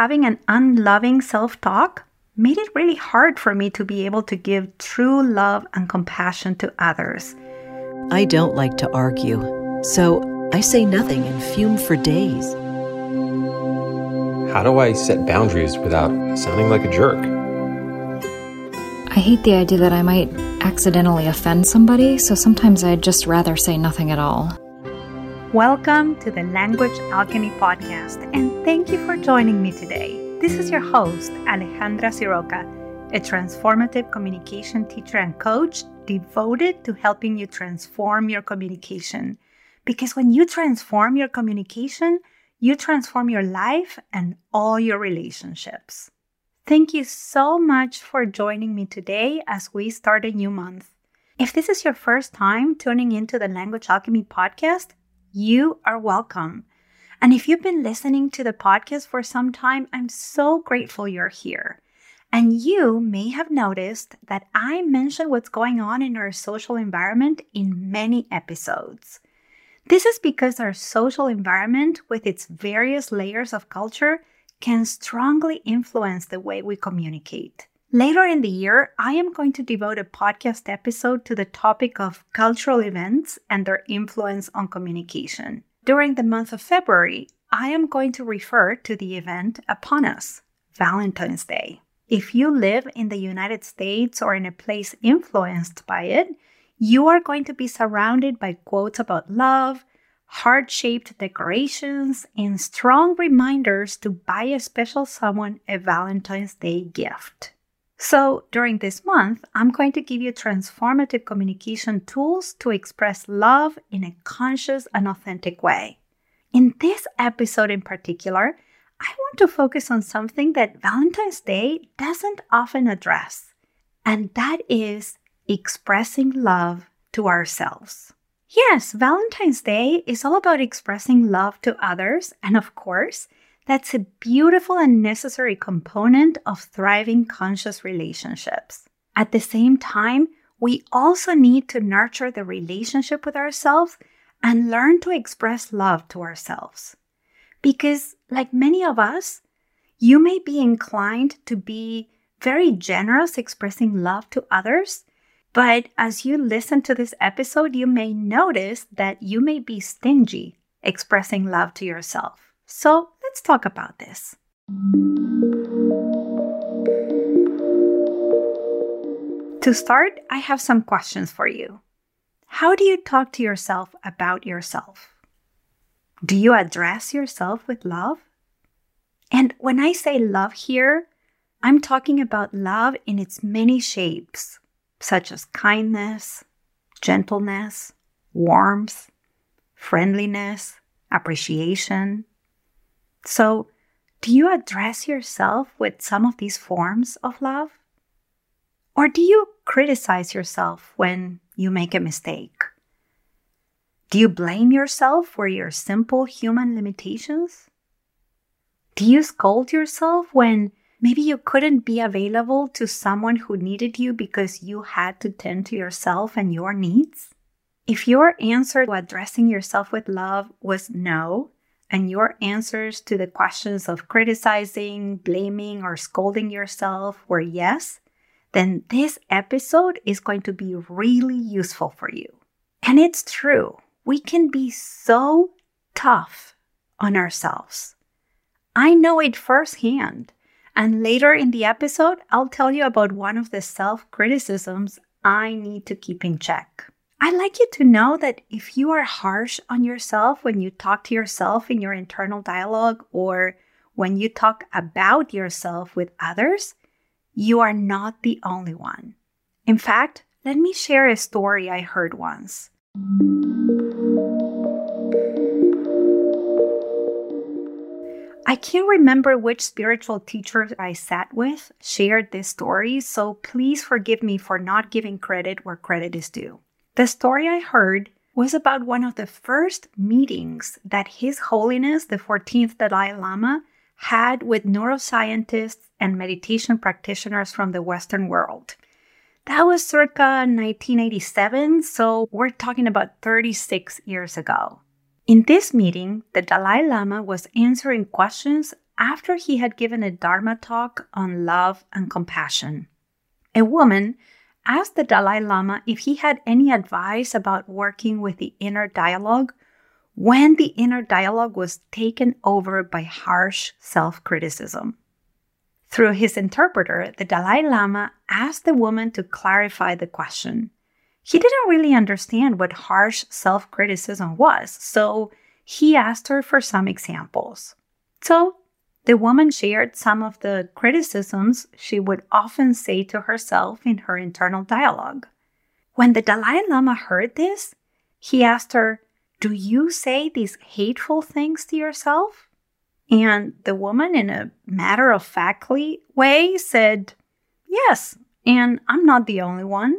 having an unloving self talk made it really hard for me to be able to give true love and compassion to others. I don't like to argue, so I say nothing and fume for days. How do I set boundaries without sounding like a jerk? I hate the idea that I might accidentally offend somebody, so sometimes I'd just rather say nothing at all. Welcome to the Language Alchemy Podcast, and thank you for joining me today. This is your host, Alejandra Siroca, a transformative communication teacher and coach devoted to helping you transform your communication. Because when you transform your communication, you transform your life and all your relationships. Thank you so much for joining me today as we start a new month. If this is your first time tuning into the Language Alchemy podcast, you are welcome. And if you've been listening to the podcast for some time, I'm so grateful you're here. And you may have noticed that I mention what's going on in our social environment in many episodes. This is because our social environment, with its various layers of culture, can strongly influence the way we communicate. Later in the year, I am going to devote a podcast episode to the topic of cultural events and their influence on communication. During the month of February, I am going to refer to the event upon us, Valentine's Day. If you live in the United States or in a place influenced by it, you are going to be surrounded by quotes about love, heart shaped decorations, and strong reminders to buy a special someone a Valentine's Day gift. So, during this month, I'm going to give you transformative communication tools to express love in a conscious and authentic way. In this episode in particular, I want to focus on something that Valentine's Day doesn't often address, and that is expressing love to ourselves. Yes, Valentine's Day is all about expressing love to others, and of course, that's a beautiful and necessary component of thriving conscious relationships. At the same time, we also need to nurture the relationship with ourselves and learn to express love to ourselves. Because, like many of us, you may be inclined to be very generous expressing love to others, but as you listen to this episode, you may notice that you may be stingy expressing love to yourself. So let's talk about this. To start, I have some questions for you. How do you talk to yourself about yourself? Do you address yourself with love? And when I say love here, I'm talking about love in its many shapes, such as kindness, gentleness, warmth, friendliness, appreciation, so, do you address yourself with some of these forms of love? Or do you criticize yourself when you make a mistake? Do you blame yourself for your simple human limitations? Do you scold yourself when maybe you couldn't be available to someone who needed you because you had to tend to yourself and your needs? If your answer to addressing yourself with love was no, and your answers to the questions of criticizing, blaming, or scolding yourself were yes, then this episode is going to be really useful for you. And it's true, we can be so tough on ourselves. I know it firsthand. And later in the episode, I'll tell you about one of the self criticisms I need to keep in check. I'd like you to know that if you are harsh on yourself when you talk to yourself in your internal dialogue or when you talk about yourself with others, you are not the only one. In fact, let me share a story I heard once. I can't remember which spiritual teacher I sat with shared this story, so please forgive me for not giving credit where credit is due. The story I heard was about one of the first meetings that His Holiness the 14th Dalai Lama had with neuroscientists and meditation practitioners from the Western world. That was circa 1987, so we're talking about 36 years ago. In this meeting, the Dalai Lama was answering questions after he had given a Dharma talk on love and compassion. A woman asked the Dalai Lama if he had any advice about working with the inner dialogue when the inner dialogue was taken over by harsh self criticism. Through his interpreter, the Dalai Lama asked the woman to clarify the question. He didn't really understand what harsh self criticism was, so he asked her for some examples. So the woman shared some of the criticisms she would often say to herself in her internal dialogue. When the Dalai Lama heard this, he asked her, Do you say these hateful things to yourself? And the woman, in a matter of factly way, said, Yes, and I'm not the only one.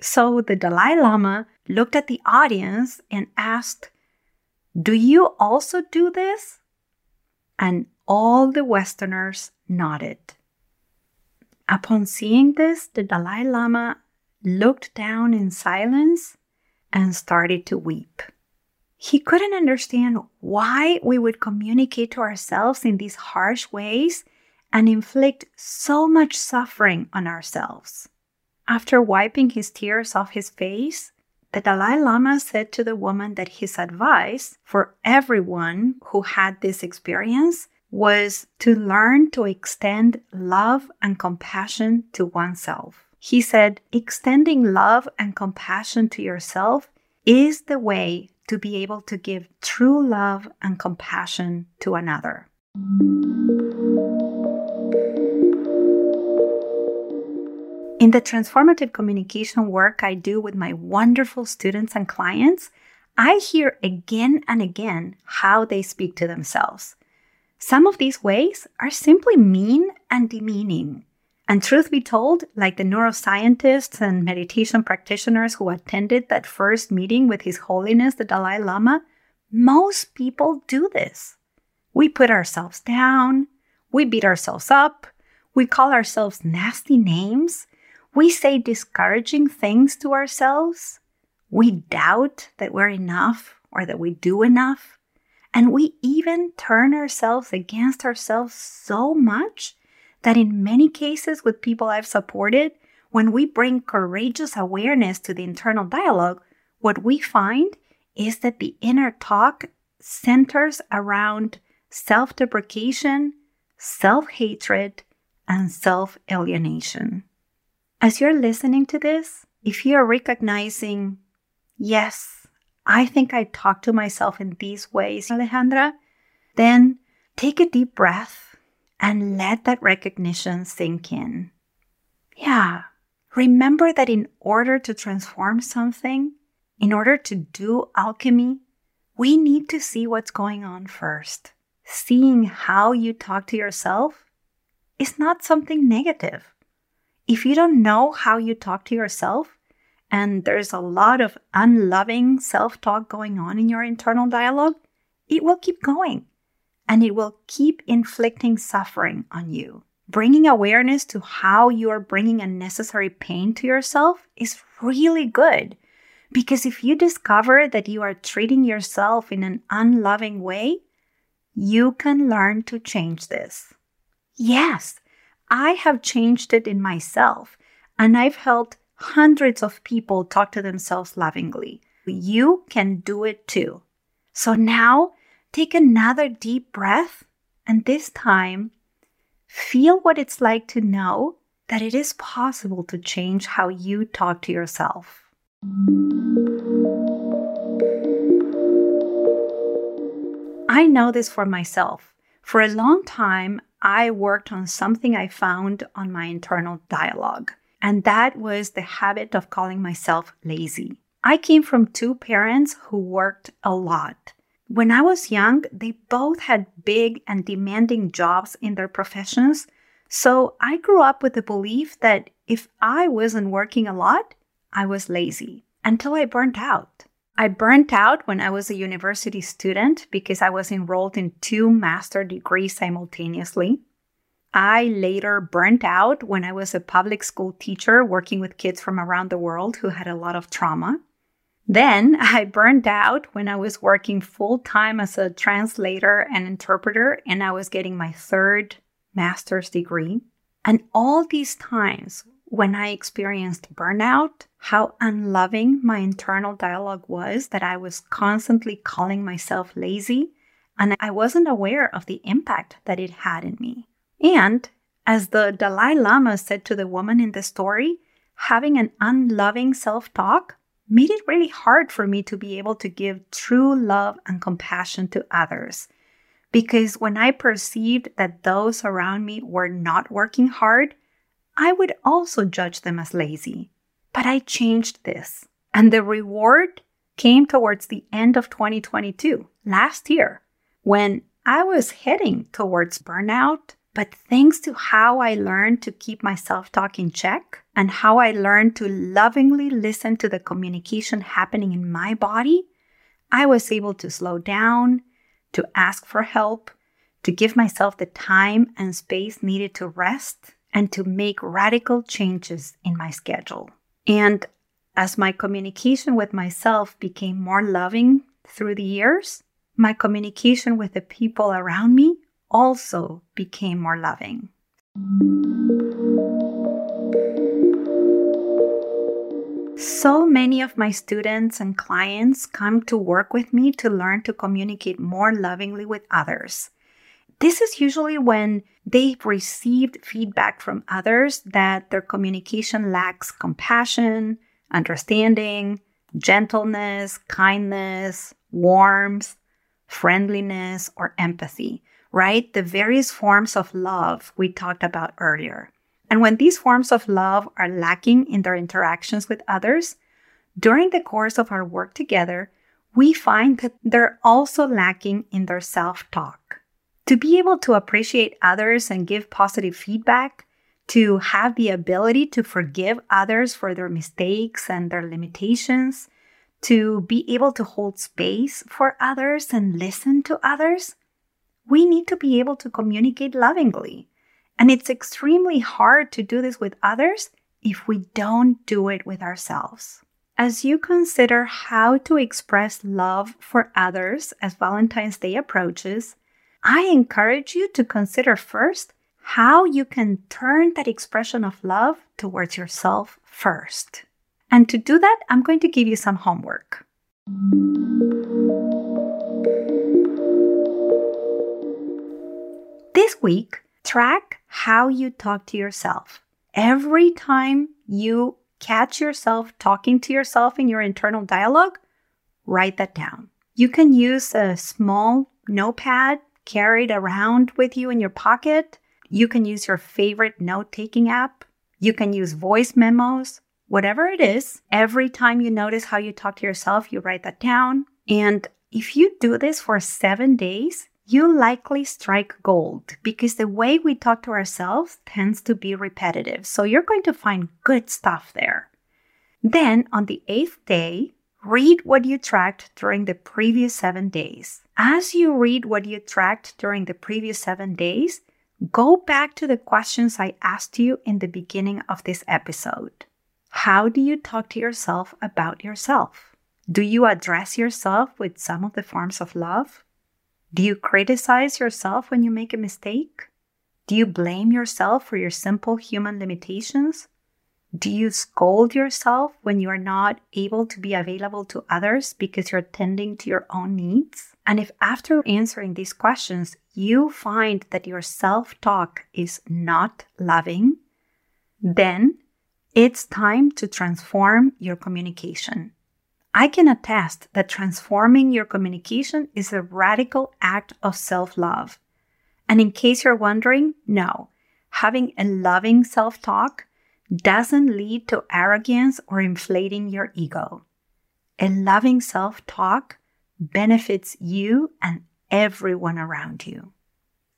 So the Dalai Lama looked at the audience and asked, Do you also do this? And all the Westerners nodded. Upon seeing this, the Dalai Lama looked down in silence and started to weep. He couldn't understand why we would communicate to ourselves in these harsh ways and inflict so much suffering on ourselves. After wiping his tears off his face, the Dalai Lama said to the woman that his advice for everyone who had this experience was to learn to extend love and compassion to oneself. He said, extending love and compassion to yourself is the way to be able to give true love and compassion to another. In the transformative communication work I do with my wonderful students and clients, I hear again and again how they speak to themselves. Some of these ways are simply mean and demeaning. And truth be told, like the neuroscientists and meditation practitioners who attended that first meeting with His Holiness the Dalai Lama, most people do this. We put ourselves down, we beat ourselves up, we call ourselves nasty names, we say discouraging things to ourselves, we doubt that we're enough or that we do enough. And we even turn ourselves against ourselves so much that in many cases with people I've supported, when we bring courageous awareness to the internal dialogue, what we find is that the inner talk centers around self deprecation, self hatred, and self alienation. As you're listening to this, if you're recognizing, yes, I think I talk to myself in these ways, Alejandra, then take a deep breath and let that recognition sink in. Yeah, remember that in order to transform something, in order to do alchemy, we need to see what's going on first. Seeing how you talk to yourself is not something negative. If you don't know how you talk to yourself, and there's a lot of unloving self talk going on in your internal dialogue, it will keep going and it will keep inflicting suffering on you. Bringing awareness to how you are bringing unnecessary pain to yourself is really good because if you discover that you are treating yourself in an unloving way, you can learn to change this. Yes, I have changed it in myself and I've helped hundreds of people talk to themselves lovingly. You can do it too. So now take another deep breath and this time feel what it's like to know that it is possible to change how you talk to yourself. I know this for myself. For a long time, I worked on something I found on my internal dialogue. And that was the habit of calling myself lazy. I came from two parents who worked a lot. When I was young, they both had big and demanding jobs in their professions. So I grew up with the belief that if I wasn't working a lot, I was lazy until I burnt out. I burnt out when I was a university student because I was enrolled in two master degrees simultaneously. I later burnt out when I was a public school teacher working with kids from around the world who had a lot of trauma. Then I burned out when I was working full time as a translator and interpreter, and I was getting my third master's degree. And all these times when I experienced burnout, how unloving my internal dialogue was that I was constantly calling myself lazy, and I wasn't aware of the impact that it had in me. And as the Dalai Lama said to the woman in the story, having an unloving self talk made it really hard for me to be able to give true love and compassion to others. Because when I perceived that those around me were not working hard, I would also judge them as lazy. But I changed this, and the reward came towards the end of 2022, last year, when I was heading towards burnout. But thanks to how I learned to keep my self talk in check and how I learned to lovingly listen to the communication happening in my body, I was able to slow down, to ask for help, to give myself the time and space needed to rest and to make radical changes in my schedule. And as my communication with myself became more loving through the years, my communication with the people around me also became more loving. So many of my students and clients come to work with me to learn to communicate more lovingly with others. This is usually when they've received feedback from others that their communication lacks compassion, understanding, gentleness, kindness, warmth, friendliness, or empathy, right? The various forms of love we talked about earlier. And when these forms of love are lacking in their interactions with others, during the course of our work together, we find that they're also lacking in their self talk. To be able to appreciate others and give positive feedback, to have the ability to forgive others for their mistakes and their limitations, to be able to hold space for others and listen to others, we need to be able to communicate lovingly. And it's extremely hard to do this with others if we don't do it with ourselves. As you consider how to express love for others as Valentine's Day approaches, I encourage you to consider first how you can turn that expression of love towards yourself first. And to do that, I'm going to give you some homework. This week, track how you talk to yourself. Every time you catch yourself talking to yourself in your internal dialogue, write that down. You can use a small notepad carried around with you in your pocket. You can use your favorite note taking app. You can use voice memos, whatever it is. Every time you notice how you talk to yourself, you write that down. And if you do this for seven days, you likely strike gold because the way we talk to ourselves tends to be repetitive. So you're going to find good stuff there. Then on the eighth day, read what you tracked during the previous seven days. As you read what you tracked during the previous seven days, go back to the questions I asked you in the beginning of this episode. How do you talk to yourself about yourself? Do you address yourself with some of the forms of love? Do you criticize yourself when you make a mistake? Do you blame yourself for your simple human limitations? Do you scold yourself when you are not able to be available to others because you're tending to your own needs? And if after answering these questions, you find that your self talk is not loving, then it's time to transform your communication. I can attest that transforming your communication is a radical act of self love. And in case you're wondering, no, having a loving self talk doesn't lead to arrogance or inflating your ego. A loving self talk benefits you and everyone around you.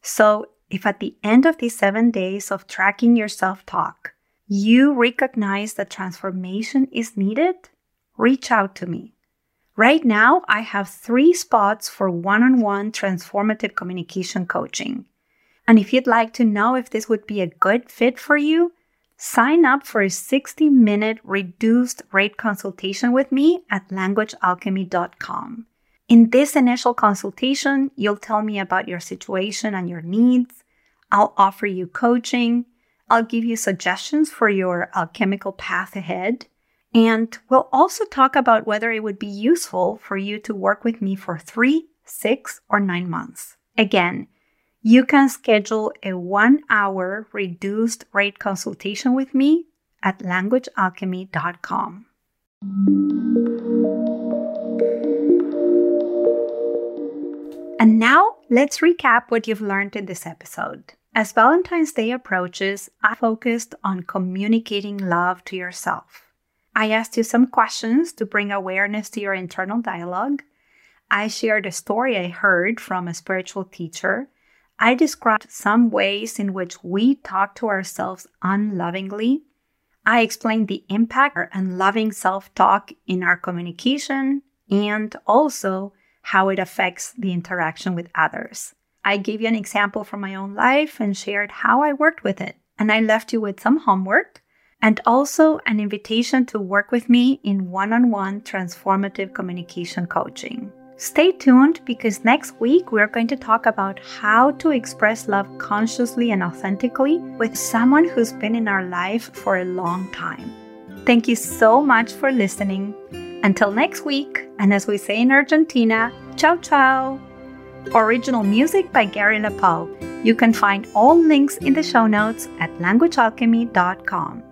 So, if at the end of these seven days of tracking your self talk, you recognize that transformation is needed, reach out to me. Right now, I have three spots for one on one transformative communication coaching. And if you'd like to know if this would be a good fit for you, Sign up for a 60 minute reduced rate consultation with me at languagealchemy.com. In this initial consultation, you'll tell me about your situation and your needs. I'll offer you coaching. I'll give you suggestions for your alchemical path ahead. And we'll also talk about whether it would be useful for you to work with me for three, six, or nine months. Again, you can schedule a one hour reduced rate consultation with me at languagealchemy.com. And now let's recap what you've learned in this episode. As Valentine's Day approaches, I focused on communicating love to yourself. I asked you some questions to bring awareness to your internal dialogue. I shared a story I heard from a spiritual teacher. I described some ways in which we talk to ourselves unlovingly. I explained the impact of unloving self talk in our communication and also how it affects the interaction with others. I gave you an example from my own life and shared how I worked with it. And I left you with some homework and also an invitation to work with me in one on one transformative communication coaching. Stay tuned because next week we're going to talk about how to express love consciously and authentically with someone who's been in our life for a long time. Thank you so much for listening. Until next week, and as we say in Argentina, ciao ciao! Original music by Gary LaPau. You can find all links in the show notes at languagealchemy.com.